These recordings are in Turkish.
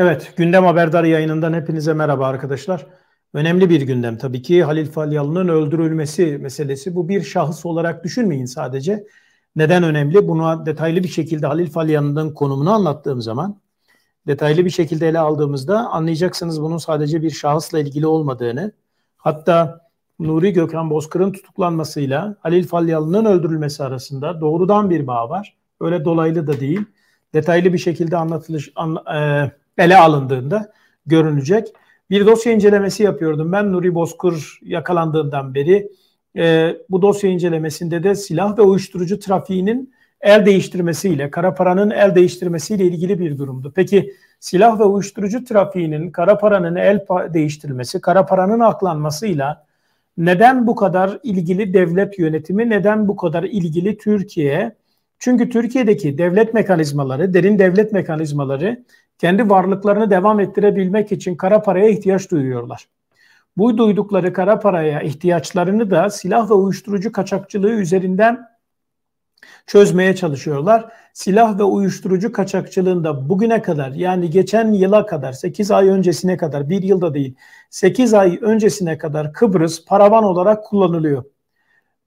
Evet, Gündem Haberdar yayınından hepinize merhaba arkadaşlar. Önemli bir gündem tabii ki Halil Falyalı'nın öldürülmesi meselesi. Bu bir şahıs olarak düşünmeyin sadece. Neden önemli? Buna detaylı bir şekilde Halil Falyalı'nın konumunu anlattığım zaman, detaylı bir şekilde ele aldığımızda anlayacaksınız bunun sadece bir şahısla ilgili olmadığını. Hatta Nuri Gökhan Bozkır'ın tutuklanmasıyla Halil Falyalı'nın öldürülmesi arasında doğrudan bir bağ var. Öyle dolaylı da değil. Detaylı bir şekilde anlatılış, an, e, ele alındığında görünecek. Bir dosya incelemesi yapıyordum. Ben Nuri Bozkur yakalandığından beri e, bu dosya incelemesinde de silah ve uyuşturucu trafiğinin el değiştirmesiyle, kara paranın el değiştirmesiyle ilgili bir durumdu. Peki silah ve uyuşturucu trafiğinin, kara paranın el değiştirmesi, kara paranın aklanmasıyla neden bu kadar ilgili devlet yönetimi, neden bu kadar ilgili Türkiye? Çünkü Türkiye'deki devlet mekanizmaları, derin devlet mekanizmaları kendi varlıklarını devam ettirebilmek için kara paraya ihtiyaç duyuyorlar. Bu duydukları kara paraya ihtiyaçlarını da silah ve uyuşturucu kaçakçılığı üzerinden çözmeye çalışıyorlar. Silah ve uyuşturucu kaçakçılığında bugüne kadar yani geçen yıla kadar 8 ay öncesine kadar bir yılda değil 8 ay öncesine kadar Kıbrıs paravan olarak kullanılıyor.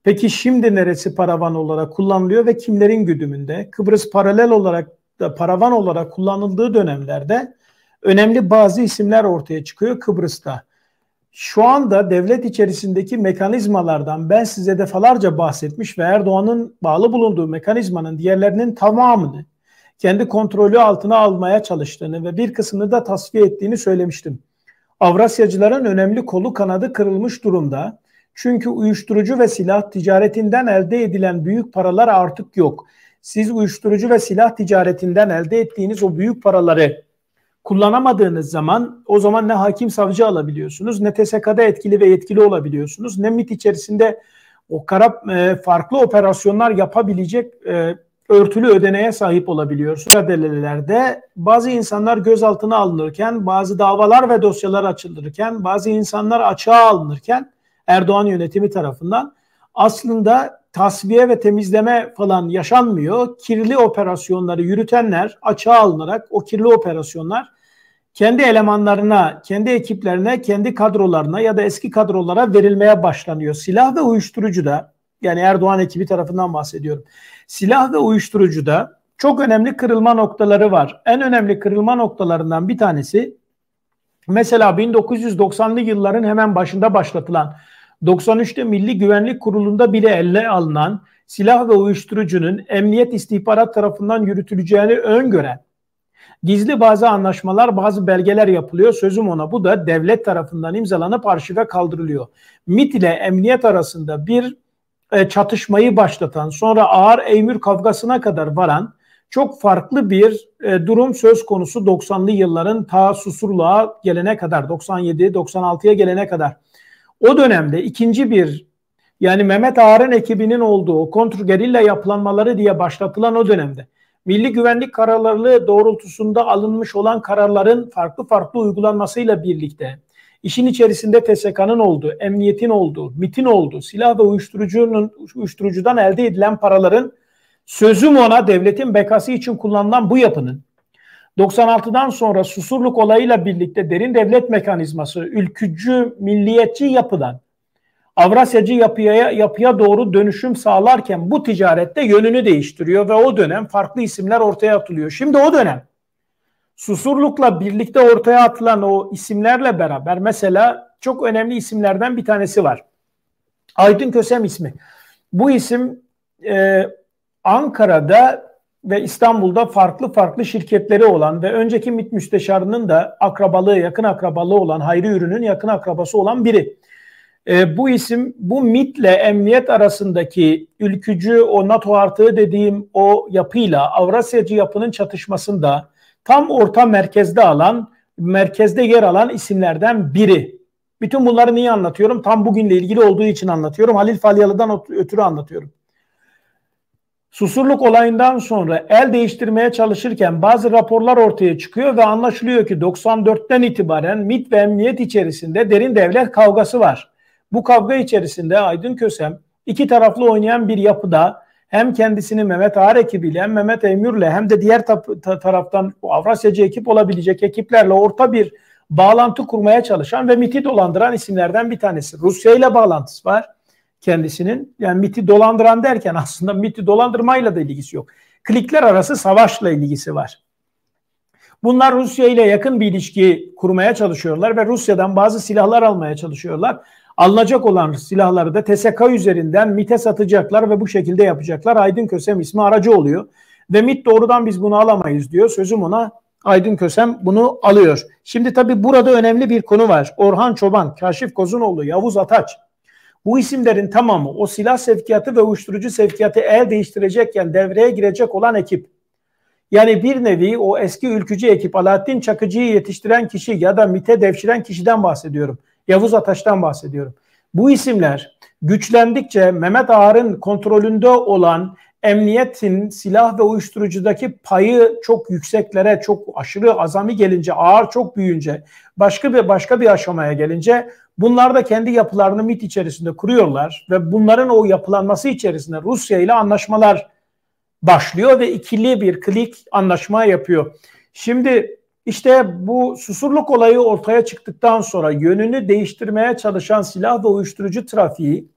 Peki şimdi neresi paravan olarak kullanılıyor ve kimlerin güdümünde? Kıbrıs paralel olarak da paravan olarak kullanıldığı dönemlerde önemli bazı isimler ortaya çıkıyor Kıbrıs'ta. Şu anda devlet içerisindeki mekanizmalardan ben size defalarca bahsetmiş ve Erdoğan'ın bağlı bulunduğu mekanizmanın diğerlerinin tamamını kendi kontrolü altına almaya çalıştığını ve bir kısmını da tasfiye ettiğini söylemiştim. Avrasyacıların önemli kolu kanadı kırılmış durumda. Çünkü uyuşturucu ve silah ticaretinden elde edilen büyük paralar artık yok siz uyuşturucu ve silah ticaretinden elde ettiğiniz o büyük paraları kullanamadığınız zaman o zaman ne hakim savcı alabiliyorsunuz ne TSK'da etkili ve yetkili olabiliyorsunuz ne MIT içerisinde o kara e, farklı operasyonlar yapabilecek e, örtülü ödeneğe sahip olabiliyorsunuz. Mücadelelerde bazı insanlar gözaltına alınırken, bazı davalar ve dosyalar açılırken, bazı insanlar açığa alınırken Erdoğan yönetimi tarafından aslında tasfiye ve temizleme falan yaşanmıyor. Kirli operasyonları yürütenler açığa alınarak o kirli operasyonlar kendi elemanlarına, kendi ekiplerine, kendi kadrolarına ya da eski kadrolara verilmeye başlanıyor. Silah ve uyuşturucu da yani Erdoğan ekibi tarafından bahsediyorum. Silah ve uyuşturucu da çok önemli kırılma noktaları var. En önemli kırılma noktalarından bir tanesi mesela 1990'lı yılların hemen başında başlatılan 93'te Milli Güvenlik Kurulu'nda bile elle alınan silah ve uyuşturucunun emniyet istihbarat tarafından yürütüleceğini öngören gizli bazı anlaşmalar, bazı belgeler yapılıyor. Sözüm ona bu da devlet tarafından imzalanıp arşive kaldırılıyor. MIT ile emniyet arasında bir e, çatışmayı başlatan, sonra ağır eymür kavgasına kadar varan çok farklı bir e, durum söz konusu 90'lı yılların ta Susurluğa gelene kadar, 97-96'ya gelene kadar. O dönemde ikinci bir yani Mehmet Ağar'ın ekibinin olduğu kontrgerilla yapılanmaları diye başlatılan o dönemde milli güvenlik kararları doğrultusunda alınmış olan kararların farklı farklı uygulanmasıyla birlikte işin içerisinde TSK'nın olduğu, emniyetin olduğu, MIT'in olduğu, silah ve uyuşturucunun uyuşturucudan elde edilen paraların sözüm ona devletin bekası için kullanılan bu yapının 96'dan sonra Susurluk olayıyla birlikte derin devlet mekanizması, ülkücü, milliyetçi yapıdan Avrasyacı yapıya, yapıya doğru dönüşüm sağlarken bu ticarette yönünü değiştiriyor ve o dönem farklı isimler ortaya atılıyor. Şimdi o dönem Susurluk'la birlikte ortaya atılan o isimlerle beraber mesela çok önemli isimlerden bir tanesi var. Aydın Kösem ismi. Bu isim e, Ankara'da ve İstanbul'da farklı farklı şirketleri olan ve önceki MİT müsteşarının da akrabalığı, yakın akrabalığı olan Hayri Ürün'ün yakın akrabası olan biri. E, bu isim bu MIT'le emniyet arasındaki ülkücü o NATO artığı dediğim o yapıyla Avrasyacı yapının çatışmasında tam orta merkezde alan, merkezde yer alan isimlerden biri. Bütün bunları niye anlatıyorum? Tam bugünle ilgili olduğu için anlatıyorum. Halil Falyalı'dan ötürü anlatıyorum. Susurluk olayından sonra el değiştirmeye çalışırken bazı raporlar ortaya çıkıyor ve anlaşılıyor ki 94'ten itibaren MIT ve emniyet içerisinde derin devlet kavgası var. Bu kavga içerisinde Aydın Kösem iki taraflı oynayan bir yapıda hem kendisini Mehmet Ağar ekibiyle hem Mehmet Eymür'le hem de diğer ta- taraftan Avrasyacı ekip olabilecek ekiplerle orta bir bağlantı kurmaya çalışan ve MIT'i dolandıran isimlerden bir tanesi. Rusya ile bağlantısı var kendisinin. Yani MIT'i dolandıran derken aslında MIT'i dolandırmayla da ilgisi yok. Klikler arası savaşla ilgisi var. Bunlar Rusya ile yakın bir ilişki kurmaya çalışıyorlar ve Rusya'dan bazı silahlar almaya çalışıyorlar. Alınacak olan silahları da TSK üzerinden MIT'e satacaklar ve bu şekilde yapacaklar. Aydın Kösem ismi aracı oluyor. Ve MIT doğrudan biz bunu alamayız diyor. Sözüm ona Aydın Kösem bunu alıyor. Şimdi tabii burada önemli bir konu var. Orhan Çoban, Kaşif Kozunoğlu, Yavuz Ataç. Bu isimlerin tamamı o silah sevkiyatı ve uyuşturucu sevkiyatı el değiştirecekken devreye girecek olan ekip. Yani bir nevi o eski ülkücü ekip Alaaddin Çakıcı'yı yetiştiren kişi ya da MIT'e devşiren kişiden bahsediyorum. Yavuz Ataş'tan bahsediyorum. Bu isimler güçlendikçe Mehmet Ağar'ın kontrolünde olan emniyetin silah ve uyuşturucudaki payı çok yükseklere, çok aşırı azami gelince, ağır çok büyüyünce, başka bir başka bir aşamaya gelince bunlar da kendi yapılarını MIT içerisinde kuruyorlar ve bunların o yapılanması içerisinde Rusya ile anlaşmalar başlıyor ve ikili bir klik anlaşma yapıyor. Şimdi işte bu susurluk olayı ortaya çıktıktan sonra yönünü değiştirmeye çalışan silah ve uyuşturucu trafiği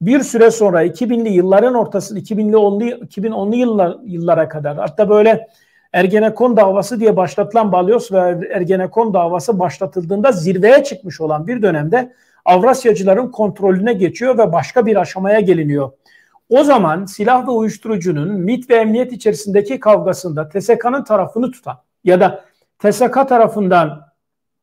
bir süre sonra 2000'li yılların ortası 2000'li 10'lu 2010'lu yıllar, yıllara kadar hatta böyle Ergenekon davası diye başlatılan Balyoz ve Ergenekon davası başlatıldığında zirveye çıkmış olan bir dönemde Avrasyacıların kontrolüne geçiyor ve başka bir aşamaya geliniyor. O zaman silah ve uyuşturucunun MIT ve emniyet içerisindeki kavgasında TSK'nın tarafını tutan ya da TSK tarafından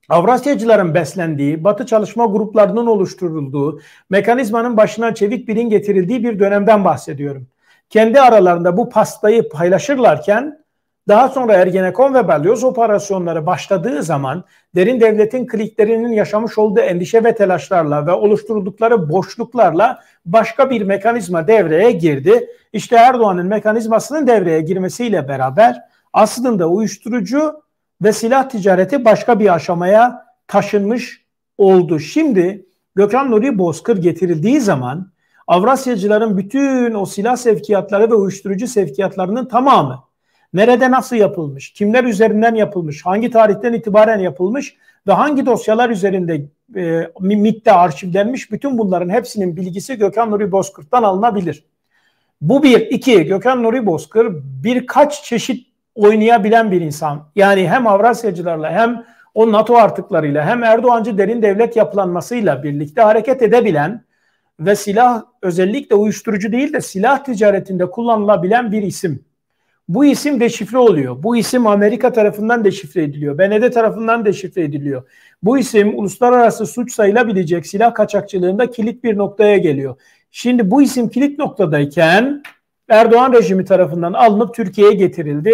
Avrasyacıların beslendiği, Batı çalışma gruplarının oluşturulduğu, mekanizmanın başına çevik birin getirildiği bir dönemden bahsediyorum. Kendi aralarında bu pastayı paylaşırlarken daha sonra Ergenekon ve Balyoz operasyonları başladığı zaman derin devletin kliklerinin yaşamış olduğu endişe ve telaşlarla ve oluşturdukları boşluklarla başka bir mekanizma devreye girdi. İşte Erdoğan'ın mekanizmasının devreye girmesiyle beraber aslında uyuşturucu ve silah ticareti başka bir aşamaya taşınmış oldu. Şimdi Gökhan Nuri Bozkır getirildiği zaman Avrasyacıların bütün o silah sevkiyatları ve uyuşturucu sevkiyatlarının tamamı nerede nasıl yapılmış, kimler üzerinden yapılmış, hangi tarihten itibaren yapılmış ve hangi dosyalar üzerinde e, MIT'te arşivlenmiş bütün bunların hepsinin bilgisi Gökhan Nuri Bozkır'dan alınabilir. Bu bir. iki Gökhan Nuri Bozkır birkaç çeşit oynayabilen bir insan. Yani hem Avrasyacılarla hem o NATO artıklarıyla hem Erdoğancı derin devlet yapılanmasıyla birlikte hareket edebilen ve silah özellikle uyuşturucu değil de silah ticaretinde kullanılabilen bir isim. Bu isim deşifre oluyor. Bu isim Amerika tarafından deşifre ediliyor. BND tarafından deşifre ediliyor. Bu isim uluslararası suç sayılabilecek silah kaçakçılığında kilit bir noktaya geliyor. Şimdi bu isim kilit noktadayken Erdoğan rejimi tarafından alınıp Türkiye'ye getirildi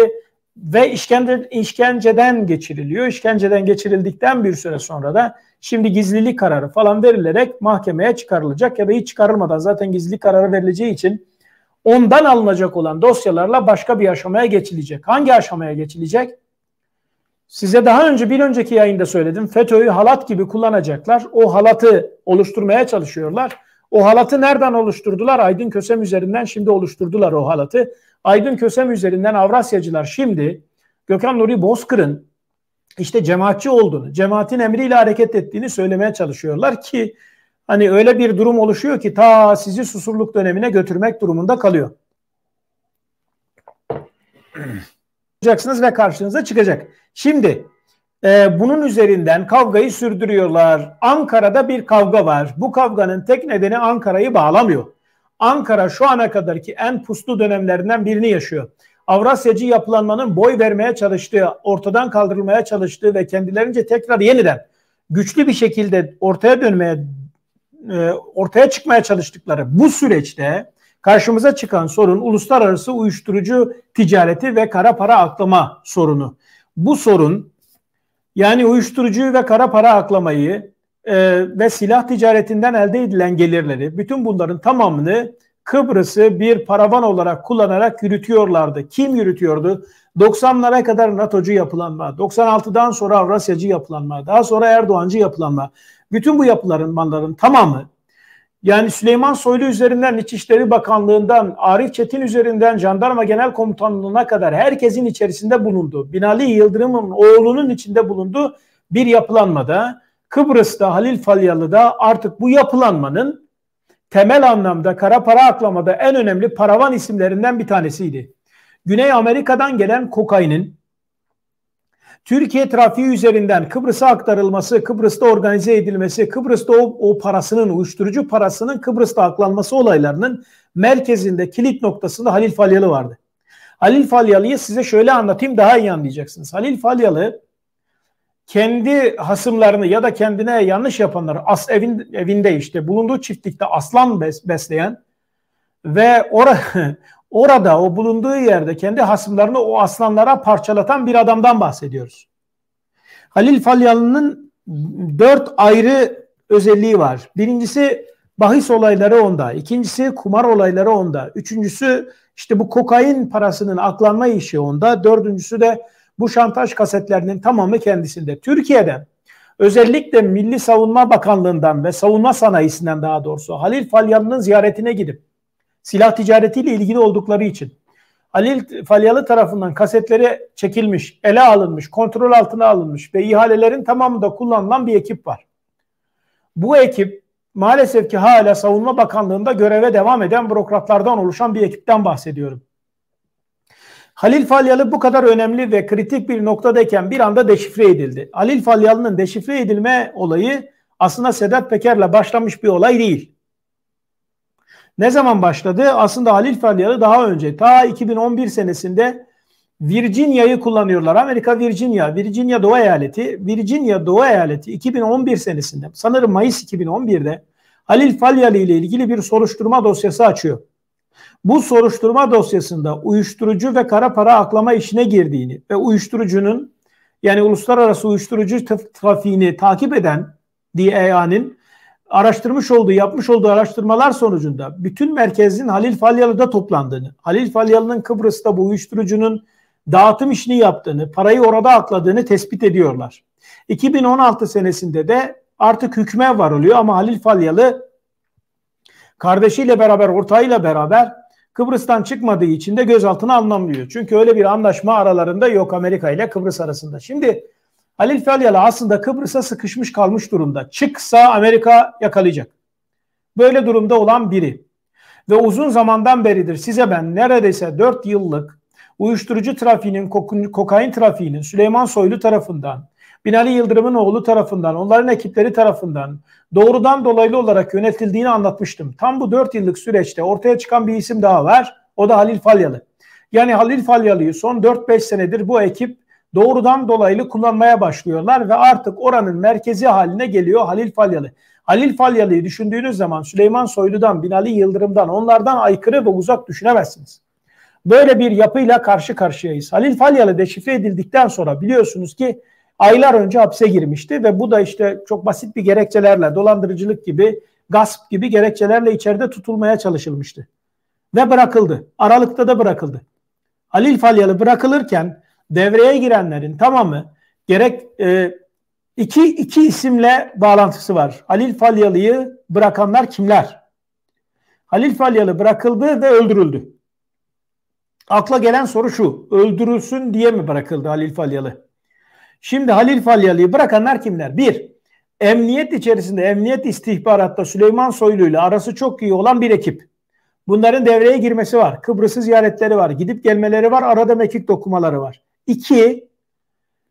ve işkence, işkenceden geçiriliyor. İşkenceden geçirildikten bir süre sonra da şimdi gizlilik kararı falan verilerek mahkemeye çıkarılacak ya da hiç çıkarılmadan zaten gizlilik kararı verileceği için ondan alınacak olan dosyalarla başka bir aşamaya geçilecek. Hangi aşamaya geçilecek? Size daha önce bir önceki yayında söyledim. FETÖ'yü halat gibi kullanacaklar. O halatı oluşturmaya çalışıyorlar. O halatı nereden oluşturdular? Aydın Kösem üzerinden şimdi oluşturdular o halatı. Aydın Kösem üzerinden Avrasyacılar şimdi Gökhan Nuri Bozkır'ın işte cemaatçi olduğunu, cemaatin emriyle hareket ettiğini söylemeye çalışıyorlar ki hani öyle bir durum oluşuyor ki ta sizi susurluk dönemine götürmek durumunda kalıyor. Yapacaksınız ve karşınıza çıkacak. Şimdi e, bunun üzerinden kavgayı sürdürüyorlar. Ankara'da bir kavga var. Bu kavganın tek nedeni Ankara'yı bağlamıyor. Ankara şu ana kadarki en puslu dönemlerinden birini yaşıyor. Avrasyacı yapılanmanın boy vermeye çalıştığı, ortadan kaldırılmaya çalıştığı ve kendilerince tekrar yeniden güçlü bir şekilde ortaya dönmeye e, ortaya çıkmaya çalıştıkları bu süreçte karşımıza çıkan sorun uluslararası uyuşturucu ticareti ve kara para aklama sorunu. Bu sorun yani uyuşturucuyu ve kara para aklamayı e, ve silah ticaretinden elde edilen gelirleri bütün bunların tamamını Kıbrıs'ı bir paravan olarak kullanarak yürütüyorlardı. Kim yürütüyordu? 90'lara kadar NATO'cu yapılanma, 96'dan sonra Avrasyacı yapılanma, daha sonra Erdoğancı yapılanma. Bütün bu yapıların manların tamamı Yani Süleyman Soylu üzerinden İçişleri Bakanlığı'ndan, Arif Çetin üzerinden Jandarma Genel Komutanlığı'na kadar herkesin içerisinde bulunduğu, Binali Yıldırım'ın oğlunun içinde bulunduğu bir yapılanmada Kıbrıs'ta Halil Falyalı'da artık bu yapılanmanın temel anlamda kara para aklamada en önemli paravan isimlerinden bir tanesiydi. Güney Amerika'dan gelen kokainin Türkiye trafiği üzerinden Kıbrıs'a aktarılması, Kıbrıs'ta organize edilmesi, Kıbrıs'ta o, o parasının, uyuşturucu parasının Kıbrıs'ta aklanması olaylarının merkezinde, kilit noktasında Halil Falyalı vardı. Halil Falyalı'yı size şöyle anlatayım daha iyi anlayacaksınız. Halil Falyalı kendi hasımlarını ya da kendine yanlış yapanları as evin, evinde işte bulunduğu çiftlikte aslan bes, besleyen ve or orada o bulunduğu yerde kendi hasımlarını o aslanlara parçalatan bir adamdan bahsediyoruz. Halil Falyalı'nın dört ayrı özelliği var. Birincisi bahis olayları onda. ikincisi kumar olayları onda. Üçüncüsü işte bu kokain parasının aklanma işi onda. Dördüncüsü de bu şantaj kasetlerinin tamamı kendisinde. Türkiye'den özellikle Milli Savunma Bakanlığı'ndan ve savunma sanayisinden daha doğrusu Halil Falyalı'nın ziyaretine gidip silah ticaretiyle ilgili oldukları için Halil Falyalı tarafından kasetleri çekilmiş, ele alınmış, kontrol altına alınmış ve ihalelerin tamamında kullanılan bir ekip var. Bu ekip maalesef ki hala Savunma Bakanlığı'nda göreve devam eden bürokratlardan oluşan bir ekipten bahsediyorum. Halil Falyalı bu kadar önemli ve kritik bir noktadayken bir anda deşifre edildi. Halil Falyalı'nın deşifre edilme olayı aslında Sedat Peker'le başlamış bir olay değil. Ne zaman başladı? Aslında Halil Falyalı daha önce ta 2011 senesinde Virginia'yı kullanıyorlar. Amerika Virginia, Virginia Doğu Eyaleti, Virginia Doğu Eyaleti 2011 senesinde sanırım Mayıs 2011'de Halil Falyalı ile ilgili bir soruşturma dosyası açıyor. Bu soruşturma dosyasında uyuşturucu ve kara para aklama işine girdiğini ve uyuşturucunun yani uluslararası uyuşturucu trafiğini takip eden DEA'nın araştırmış olduğu, yapmış olduğu araştırmalar sonucunda bütün merkezin Halil Falyalı'da toplandığını, Halil Falyalı'nın Kıbrıs'ta bu uyuşturucunun dağıtım işini yaptığını, parayı orada akladığını tespit ediyorlar. 2016 senesinde de artık hükme varılıyor ama Halil Falyalı kardeşiyle beraber, ortağıyla beraber Kıbrıs'tan çıkmadığı için de gözaltına alınamıyor. Çünkü öyle bir anlaşma aralarında yok Amerika ile Kıbrıs arasında. Şimdi Halil Falyalı aslında Kıbrıs'a sıkışmış kalmış durumda. Çıksa Amerika yakalayacak. Böyle durumda olan biri. Ve uzun zamandan beridir size ben neredeyse 4 yıllık uyuşturucu trafiğinin, kokain trafiğinin Süleyman Soylu tarafından, Binali Yıldırım'ın oğlu tarafından, onların ekipleri tarafından doğrudan dolaylı olarak yönetildiğini anlatmıştım. Tam bu 4 yıllık süreçte ortaya çıkan bir isim daha var. O da Halil Falyalı. Yani Halil Falyalı'yı son 4-5 senedir bu ekip doğrudan dolaylı kullanmaya başlıyorlar ve artık oranın merkezi haline geliyor Halil Falyalı. Halil Falyalı'yı düşündüğünüz zaman Süleyman Soylu'dan, Binali Yıldırım'dan onlardan aykırı ve uzak düşünemezsiniz. Böyle bir yapıyla karşı karşıyayız. Halil Falyalı deşifre edildikten sonra biliyorsunuz ki aylar önce hapse girmişti ve bu da işte çok basit bir gerekçelerle dolandırıcılık gibi, gasp gibi gerekçelerle içeride tutulmaya çalışılmıştı. Ve bırakıldı. Aralıkta da bırakıldı. Halil Falyalı bırakılırken devreye girenlerin tamamı gerek e, iki, iki isimle bağlantısı var. Halil Falyalı'yı bırakanlar kimler? Halil Falyalı bırakıldı ve öldürüldü. Akla gelen soru şu. Öldürülsün diye mi bırakıldı Halil Falyalı? Şimdi Halil Falyalı'yı bırakanlar kimler? Bir, emniyet içerisinde, emniyet istihbaratta Süleyman Soylu ile arası çok iyi olan bir ekip. Bunların devreye girmesi var. Kıbrıs'ı ziyaretleri var. Gidip gelmeleri var. Arada mekik dokumaları var. İki,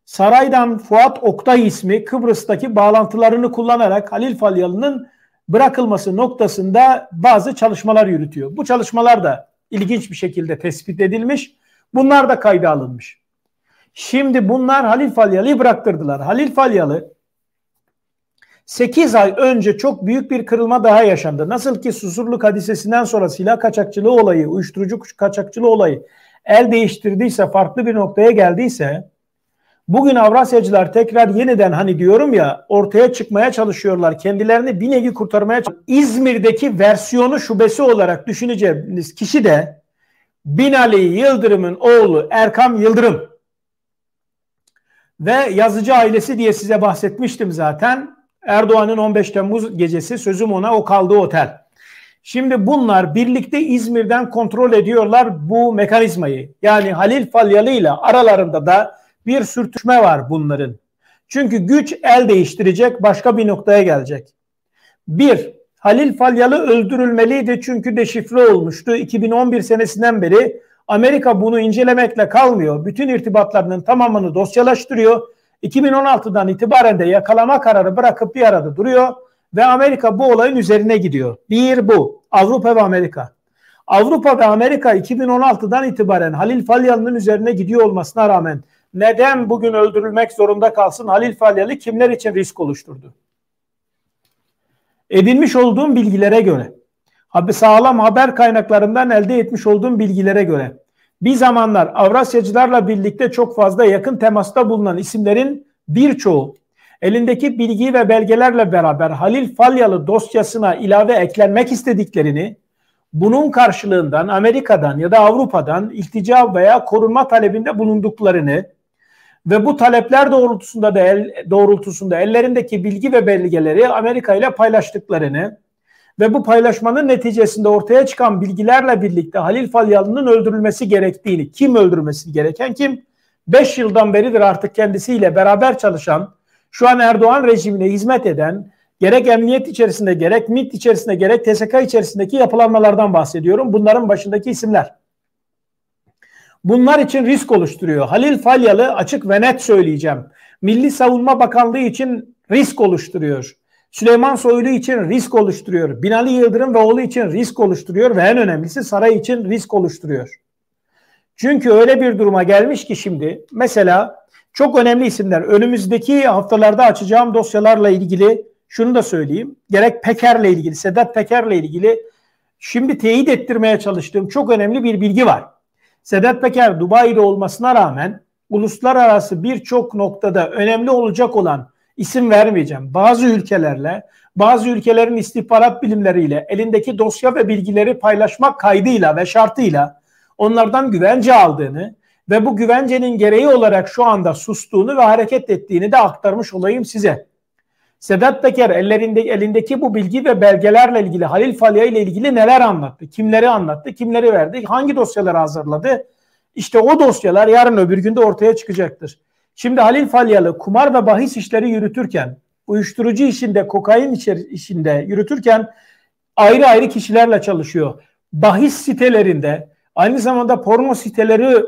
saraydan Fuat Oktay ismi Kıbrıs'taki bağlantılarını kullanarak Halil Falyalı'nın bırakılması noktasında bazı çalışmalar yürütüyor. Bu çalışmalar da ilginç bir şekilde tespit edilmiş. Bunlar da kayda alınmış. Şimdi bunlar Halil Falyalı'yı bıraktırdılar. Halil Falyalı 8 ay önce çok büyük bir kırılma daha yaşandı. Nasıl ki Susurluk hadisesinden sonra silah kaçakçılığı olayı, uyuşturucu kaçakçılığı olayı el değiştirdiyse, farklı bir noktaya geldiyse bugün Avrasyacılar tekrar yeniden hani diyorum ya ortaya çıkmaya çalışıyorlar. Kendilerini bir nevi kurtarmaya. İzmir'deki versiyonu şubesi olarak düşüneceğiniz kişi de Binali Yıldırım'ın oğlu Erkam Yıldırım ve yazıcı ailesi diye size bahsetmiştim zaten. Erdoğan'ın 15 Temmuz gecesi sözüm ona o kaldığı otel. Şimdi bunlar birlikte İzmir'den kontrol ediyorlar bu mekanizmayı. Yani Halil Falyalı ile aralarında da bir sürtüşme var bunların. Çünkü güç el değiştirecek, başka bir noktaya gelecek. Bir, Halil Falyalı öldürülmeliydi çünkü deşifre olmuştu. 2011 senesinden beri Amerika bunu incelemekle kalmıyor. Bütün irtibatlarının tamamını dosyalaştırıyor. 2016'dan itibaren de yakalama kararı bırakıp bir arada duruyor ve Amerika bu olayın üzerine gidiyor. Bir bu. Avrupa ve Amerika. Avrupa ve Amerika 2016'dan itibaren Halil Falyalı'nın üzerine gidiyor olmasına rağmen neden bugün öldürülmek zorunda kalsın Halil Falyalı kimler için risk oluşturdu? Edinmiş olduğum bilgilere göre, sağlam haber kaynaklarından elde etmiş olduğum bilgilere göre bir zamanlar Avrasyacılarla birlikte çok fazla yakın temasta bulunan isimlerin birçoğu elindeki bilgi ve belgelerle beraber Halil Falyalı dosyasına ilave eklenmek istediklerini bunun karşılığından Amerika'dan ya da Avrupa'dan iltica veya korunma talebinde bulunduklarını ve bu talepler doğrultusunda da el, doğrultusunda ellerindeki bilgi ve belgeleri Amerika ile paylaştıklarını ve bu paylaşmanın neticesinde ortaya çıkan bilgilerle birlikte Halil Falyalı'nın öldürülmesi gerektiğini, kim öldürülmesi gereken kim? 5 yıldan beridir artık kendisiyle beraber çalışan, şu an Erdoğan rejimine hizmet eden, gerek emniyet içerisinde, gerek MİT içerisinde, gerek TSK içerisindeki yapılanmalardan bahsediyorum. Bunların başındaki isimler. Bunlar için risk oluşturuyor. Halil Falyalı açık ve net söyleyeceğim. Milli Savunma Bakanlığı için risk oluşturuyor. Süleyman Soylu için risk oluşturuyor. Binali Yıldırım ve oğlu için risk oluşturuyor ve en önemlisi saray için risk oluşturuyor. Çünkü öyle bir duruma gelmiş ki şimdi mesela çok önemli isimler önümüzdeki haftalarda açacağım dosyalarla ilgili şunu da söyleyeyim. Gerek Peker'le ilgili, Sedat Peker'le ilgili şimdi teyit ettirmeye çalıştığım çok önemli bir bilgi var. Sedat Peker Dubai'de olmasına rağmen uluslararası birçok noktada önemli olacak olan isim vermeyeceğim. Bazı ülkelerle, bazı ülkelerin istihbarat bilimleriyle elindeki dosya ve bilgileri paylaşmak kaydıyla ve şartıyla onlardan güvence aldığını ve bu güvencenin gereği olarak şu anda sustuğunu ve hareket ettiğini de aktarmış olayım size. Sedat Peker ellerinde, elindeki bu bilgi ve belgelerle ilgili Halil Falya ile ilgili neler anlattı? Kimleri anlattı? Kimleri verdi? Hangi dosyaları hazırladı? İşte o dosyalar yarın öbür günde ortaya çıkacaktır. Şimdi Halil Falyalı kumar ve bahis işleri yürütürken, uyuşturucu işinde, kokain işinde yürütürken ayrı ayrı kişilerle çalışıyor. Bahis sitelerinde, aynı zamanda porno siteleri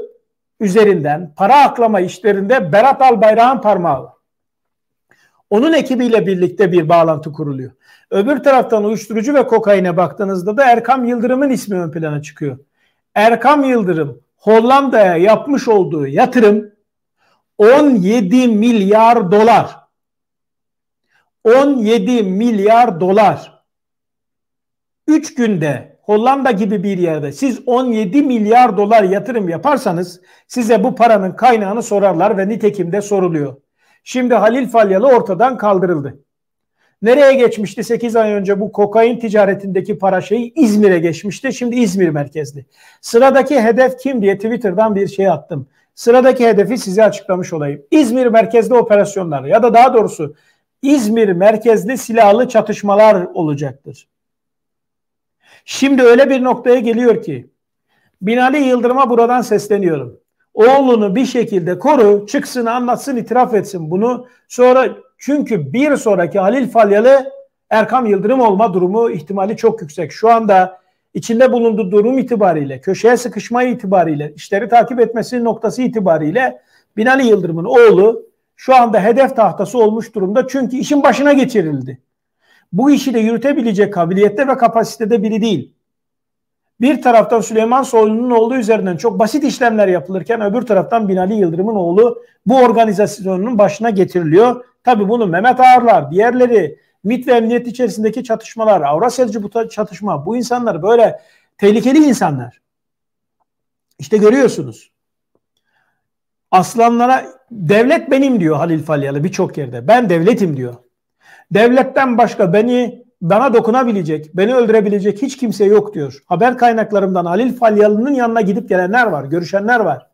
üzerinden para aklama işlerinde Berat Albayrak'ın parmağı var. Onun ekibiyle birlikte bir bağlantı kuruluyor. Öbür taraftan uyuşturucu ve kokaine baktığınızda da Erkam Yıldırım'ın ismi ön plana çıkıyor. Erkam Yıldırım Hollanda'ya yapmış olduğu yatırım 17 milyar dolar. 17 milyar dolar. 3 günde Hollanda gibi bir yerde siz 17 milyar dolar yatırım yaparsanız size bu paranın kaynağını sorarlar ve nitekim de soruluyor. Şimdi Halil Falyalı ortadan kaldırıldı. Nereye geçmişti 8 ay önce bu kokain ticaretindeki para şeyi İzmir'e geçmişti. Şimdi İzmir merkezli. Sıradaki hedef kim diye Twitter'dan bir şey attım. Sıradaki hedefi size açıklamış olayım. İzmir merkezli operasyonlar ya da daha doğrusu İzmir merkezli silahlı çatışmalar olacaktır. Şimdi öyle bir noktaya geliyor ki Binali Yıldırım'a buradan sesleniyorum. Oğlunu bir şekilde koru, çıksın, anlatsın, itiraf etsin bunu. Sonra çünkü bir sonraki Halil Falyalı Erkam Yıldırım olma durumu ihtimali çok yüksek. Şu anda içinde bulunduğu durum itibariyle, köşeye sıkışma itibariyle, işleri takip etmesi noktası itibariyle Binali Yıldırım'ın oğlu şu anda hedef tahtası olmuş durumda. Çünkü işin başına geçirildi. Bu işi de yürütebilecek kabiliyette ve kapasitede biri değil. Bir taraftan Süleyman Soylu'nun oğlu üzerinden çok basit işlemler yapılırken öbür taraftan Binali Yıldırım'ın oğlu bu organizasyonun başına getiriliyor. Tabi bunu Mehmet Ağarlar, diğerleri MİT ve emniyet içerisindeki çatışmalar, Avrasyacı bu çatışma, bu insanlar böyle tehlikeli insanlar. İşte görüyorsunuz. Aslanlara devlet benim diyor Halil Falyalı birçok yerde. Ben devletim diyor. Devletten başka beni bana dokunabilecek, beni öldürebilecek hiç kimse yok diyor. Haber kaynaklarımdan Halil Falyalı'nın yanına gidip gelenler var, görüşenler var.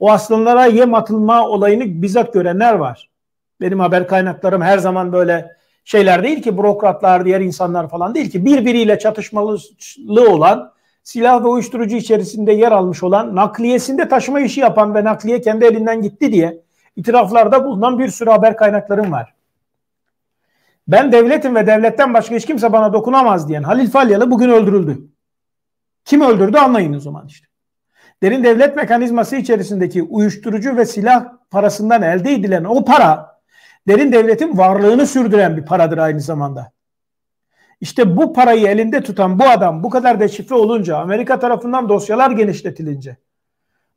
O aslanlara yem atılma olayını bizzat görenler var. Benim haber kaynaklarım her zaman böyle şeyler değil ki bürokratlar, diğer insanlar falan değil ki birbiriyle çatışmalı olan silah ve uyuşturucu içerisinde yer almış olan nakliyesinde taşıma işi yapan ve nakliye kendi elinden gitti diye itiraflarda bulunan bir sürü haber kaynaklarım var. Ben devletim ve devletten başka hiç kimse bana dokunamaz diyen Halil Falyalı bugün öldürüldü. Kim öldürdü anlayın o zaman işte. Derin devlet mekanizması içerisindeki uyuşturucu ve silah parasından elde edilen o para derin devletin varlığını sürdüren bir paradır aynı zamanda. İşte bu parayı elinde tutan bu adam bu kadar deşifre olunca Amerika tarafından dosyalar genişletilince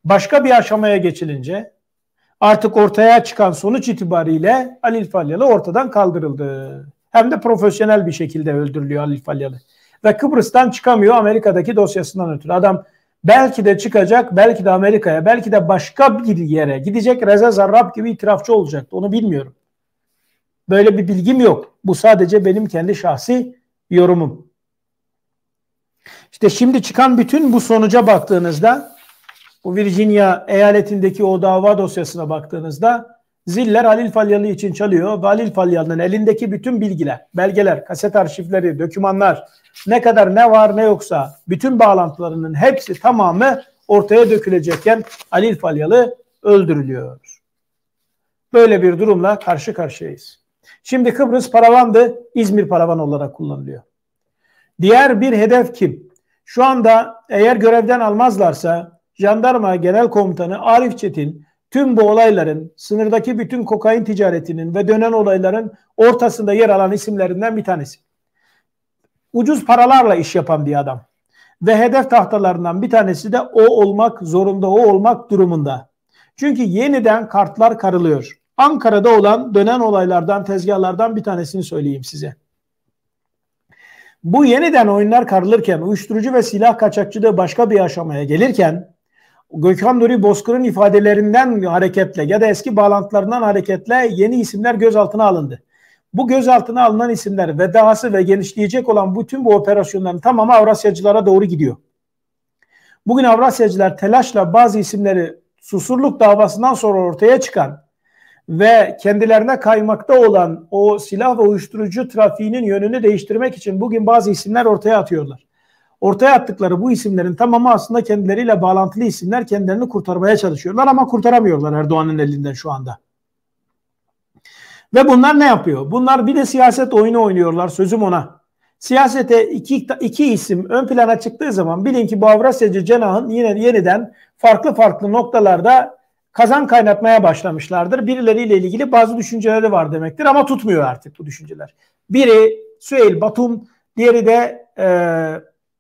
başka bir aşamaya geçilince artık ortaya çıkan sonuç itibariyle Halil Falyalı ortadan kaldırıldı. Hem de profesyonel bir şekilde öldürülüyor Halil Falyalı. Ve Kıbrıs'tan çıkamıyor Amerika'daki dosyasından ötürü. Adam belki de çıkacak, belki de Amerika'ya, belki de başka bir yere gidecek Reza Zarrab gibi itirafçı olacaktı. Onu bilmiyorum. Böyle bir bilgim yok. Bu sadece benim kendi şahsi yorumum. İşte şimdi çıkan bütün bu sonuca baktığınızda bu Virginia eyaletindeki o dava dosyasına baktığınızda ziller Halil Falyalı için çalıyor Halil Falyalı'nın elindeki bütün bilgiler, belgeler, kaset arşivleri, dokümanlar, ne kadar ne var ne yoksa bütün bağlantılarının hepsi tamamı ortaya dökülecekken Halil Falyalı öldürülüyor. Böyle bir durumla karşı karşıyayız. Şimdi Kıbrıs paravandı, İzmir paravan olarak kullanılıyor. Diğer bir hedef kim? Şu anda eğer görevden almazlarsa Jandarma Genel Komutanı Arif Çetin tüm bu olayların, sınırdaki bütün kokain ticaretinin ve dönen olayların ortasında yer alan isimlerinden bir tanesi. Ucuz paralarla iş yapan bir adam. Ve hedef tahtalarından bir tanesi de o olmak zorunda, o olmak durumunda. Çünkü yeniden kartlar karılıyor. Ankara'da olan dönen olaylardan, tezgahlardan bir tanesini söyleyeyim size. Bu yeniden oyunlar karılırken, uyuşturucu ve silah kaçakçılığı başka bir aşamaya gelirken, Gökhan Nuri Bozkır'ın ifadelerinden hareketle ya da eski bağlantılarından hareketle yeni isimler gözaltına alındı. Bu gözaltına alınan isimler ve dahası ve genişleyecek olan bütün bu operasyonların tamamı Avrasyacılara doğru gidiyor. Bugün Avrasyacılar telaşla bazı isimleri susurluk davasından sonra ortaya çıkan ve kendilerine kaymakta olan o silah ve uyuşturucu trafiğinin yönünü değiştirmek için bugün bazı isimler ortaya atıyorlar. Ortaya attıkları bu isimlerin tamamı aslında kendileriyle bağlantılı isimler kendilerini kurtarmaya çalışıyorlar ama kurtaramıyorlar Erdoğan'ın elinden şu anda. Ve bunlar ne yapıyor? Bunlar bir de siyaset oyunu oynuyorlar sözüm ona. Siyasete iki, iki isim ön plana çıktığı zaman bilin ki bu Avrasyacı cenahın yine yeniden farklı farklı noktalarda kazan kaynatmaya başlamışlardır. Birileriyle ilgili bazı düşünceleri var demektir ama tutmuyor artık bu düşünceler. Biri Süheyl Batum, diğeri de e,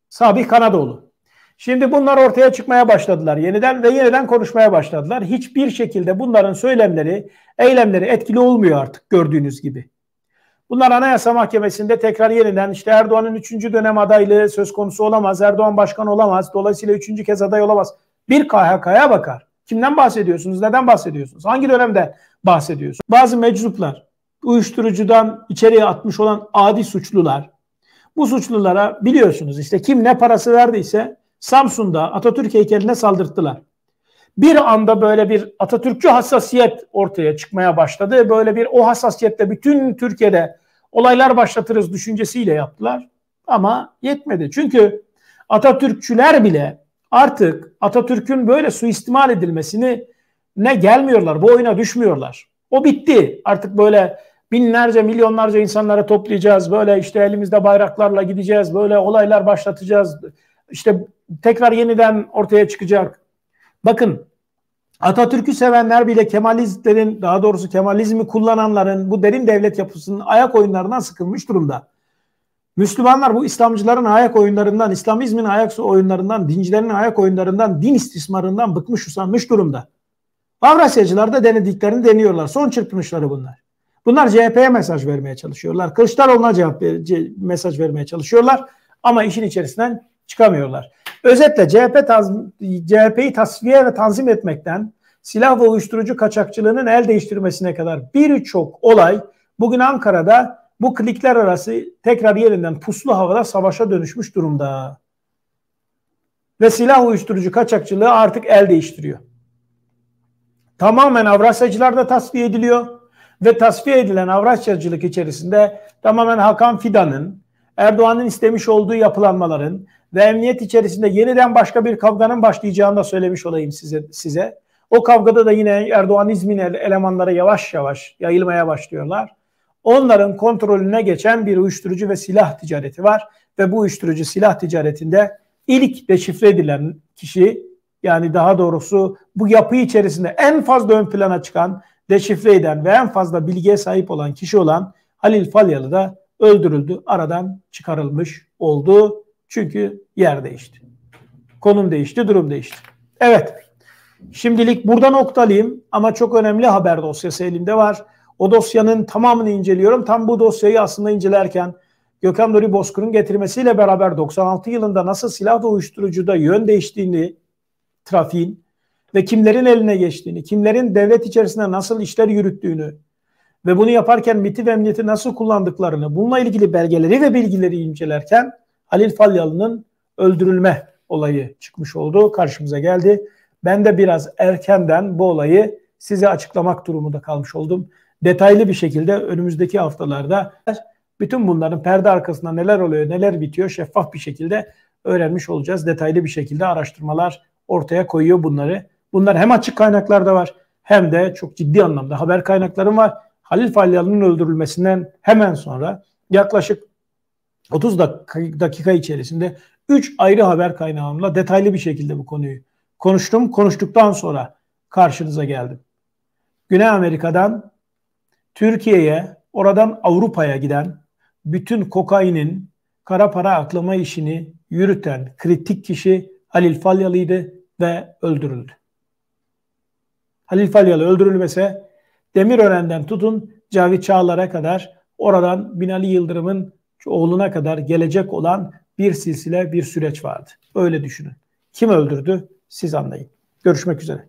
Sabih Kanadoğlu. Şimdi bunlar ortaya çıkmaya başladılar yeniden ve yeniden konuşmaya başladılar. Hiçbir şekilde bunların söylemleri, eylemleri etkili olmuyor artık gördüğünüz gibi. Bunlar Anayasa Mahkemesi'nde tekrar yeniden işte Erdoğan'ın üçüncü dönem adaylığı söz konusu olamaz. Erdoğan başkan olamaz. Dolayısıyla üçüncü kez aday olamaz. Bir KHK'ya bakar. Kimden bahsediyorsunuz? Neden bahsediyorsunuz? Hangi dönemde bahsediyorsunuz? Bazı meczuplar, uyuşturucudan içeriye atmış olan adi suçlular, bu suçlulara biliyorsunuz işte kim ne parası verdiyse Samsun'da Atatürk heykeline saldırttılar. Bir anda böyle bir Atatürkçü hassasiyet ortaya çıkmaya başladı. Böyle bir o hassasiyette bütün Türkiye'de olaylar başlatırız düşüncesiyle yaptılar. Ama yetmedi. Çünkü Atatürkçüler bile artık Atatürk'ün böyle suistimal edilmesini ne gelmiyorlar. Bu oyuna düşmüyorlar. O bitti. Artık böyle binlerce milyonlarca insanları toplayacağız. Böyle işte elimizde bayraklarla gideceğiz. Böyle olaylar başlatacağız. İşte tekrar yeniden ortaya çıkacak. Bakın Atatürk'ü sevenler bile Kemalistlerin daha doğrusu Kemalizmi kullananların bu derin devlet yapısının ayak oyunlarından sıkılmış durumda. Müslümanlar bu İslamcıların ayak oyunlarından, İslamizmin ayak oyunlarından, dincilerin ayak oyunlarından, din istismarından bıkmış usanmış durumda. Avrasyacılar da denediklerini deniyorlar. Son çırpınışları bunlar. Bunlar CHP'ye mesaj vermeye çalışıyorlar. Kılıçdaroğlu'na cevap ver, mesaj vermeye çalışıyorlar ama işin içerisinden çıkamıyorlar. Özetle CHP taz, CHP'yi tasfiye ve tanzim etmekten silah ve uyuşturucu kaçakçılığının el değiştirmesine kadar birçok olay bugün Ankara'da bu klikler arası tekrar yerinden puslu havada savaşa dönüşmüş durumda. Ve silah uyuşturucu kaçakçılığı artık el değiştiriyor. Tamamen Avrasyacılar da tasfiye ediliyor ve tasfiye edilen Avrasyacılık içerisinde tamamen Hakan Fidan'ın, Erdoğan'ın istemiş olduğu yapılanmaların ve emniyet içerisinde yeniden başka bir kavganın başlayacağını da söylemiş olayım size. size. O kavgada da yine Erdoğanizmin elemanları yavaş yavaş yayılmaya başlıyorlar. Onların kontrolüne geçen bir uyuşturucu ve silah ticareti var ve bu uyuşturucu silah ticaretinde ilk deşifre edilen kişi yani daha doğrusu bu yapı içerisinde en fazla ön plana çıkan, deşifre eden ve en fazla bilgiye sahip olan kişi olan Halil Falyalı da öldürüldü. Aradan çıkarılmış oldu. Çünkü yer değişti. Konum değişti, durum değişti. Evet. Şimdilik burada noktalıyım ama çok önemli haber dosyası elimde var. O dosyanın tamamını inceliyorum. Tam bu dosyayı aslında incelerken Gökhan Nuri Bozkır'ın getirmesiyle beraber 96 yılında nasıl silah ve uyuşturucuda yön değiştiğini, trafiğin ve kimlerin eline geçtiğini, kimlerin devlet içerisinde nasıl işler yürüttüğünü ve bunu yaparken MIT'i ve emniyeti nasıl kullandıklarını, bununla ilgili belgeleri ve bilgileri incelerken Halil Falyalı'nın öldürülme olayı çıkmış oldu, karşımıza geldi. Ben de biraz erkenden bu olayı size açıklamak durumunda kalmış oldum. Detaylı bir şekilde önümüzdeki haftalarda bütün bunların perde arkasında neler oluyor, neler bitiyor şeffaf bir şekilde öğrenmiş olacağız. Detaylı bir şekilde araştırmalar ortaya koyuyor bunları. Bunlar hem açık kaynaklarda var hem de çok ciddi anlamda haber kaynaklarım var. Halil Falyalı'nın öldürülmesinden hemen sonra yaklaşık 30 dakika içerisinde 3 ayrı haber kaynağımla detaylı bir şekilde bu konuyu konuştum. Konuştuktan sonra karşınıza geldim. Güney Amerika'dan Türkiye'ye, oradan Avrupa'ya giden bütün kokainin kara para aklama işini yürüten kritik kişi Halil Falyalı'ydı ve öldürüldü. Halil Falyalı öldürülmese Demirören'den tutun Cavit Çağlar'a kadar oradan Binali Yıldırım'ın oğluna kadar gelecek olan bir silsile bir süreç vardı. Öyle düşünün. Kim öldürdü? Siz anlayın. Görüşmek üzere.